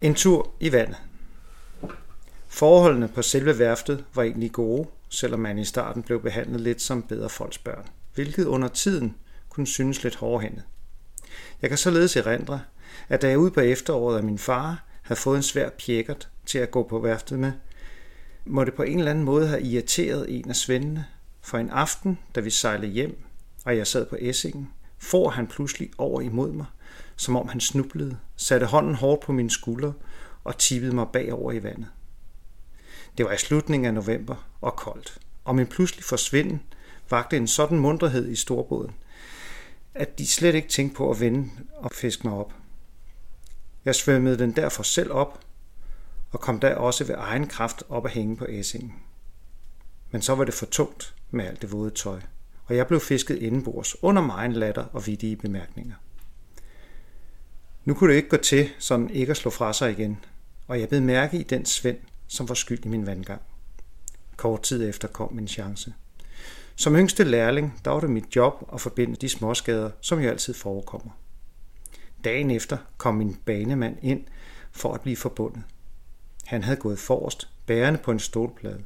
En tur i vandet. Forholdene på selve værftet var egentlig gode, selvom man i starten blev behandlet lidt som bedre folks børn, hvilket under tiden kunne synes lidt hårdhændet. Jeg kan således erindre, at da jeg ude på efteråret af min far havde fået en svær pjekkert til at gå på værftet med, må det på en eller anden måde have irriteret en af svendene, for en aften, da vi sejlede hjem, og jeg sad på Essingen, får han pludselig over imod mig, som om han snublede, satte hånden hårdt på min skulder og tippede mig bagover i vandet. Det var i slutningen af november og koldt, og min pludselig forsvinden vagte en sådan mundrehed i storbåden, at de slet ikke tænkte på at vende og fiske mig op. Jeg svømmede den derfor selv op, og kom der også ved egen kraft op at hænge på æsingen. Men så var det for tungt med alt det våde tøj, og jeg blev fisket indenbords under mig latter og vidige bemærkninger. Nu kunne det ikke gå til sådan ikke at slå fra sig igen, og jeg blev mærke i den svend, som var skyld i min vandgang. Kort tid efter kom min chance. Som yngste lærling, der var det mit job at forbinde de småskader, som jo altid forekommer. Dagen efter kom min banemand ind for at blive forbundet. Han havde gået forrest, bærende på en stålplade.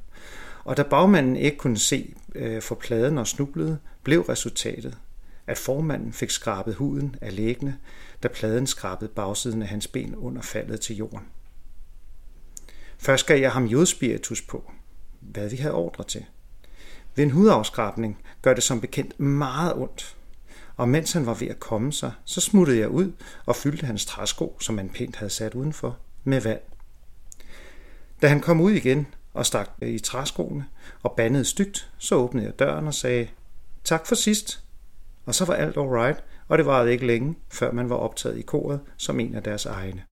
Og da bagmanden ikke kunne se øh, for pladen og snublede, blev resultatet, at formanden fik skrabet huden af læggene, da pladen skrabede bagsiden af hans ben under faldet til jorden. Først gav jeg ham jodspiritus på, hvad vi havde ordre til. Ved en hudafskrabning gør det som bekendt meget ondt, og mens han var ved at komme sig, så smuttede jeg ud og fyldte hans træsko, som han pænt havde sat udenfor, med vand. Da han kom ud igen og stak øh, i træskoene og bandede stygt, så åbnede jeg døren og sagde, tak for sidst. Og så var alt alright, og det varede ikke længe, før man var optaget i koret som en af deres egne.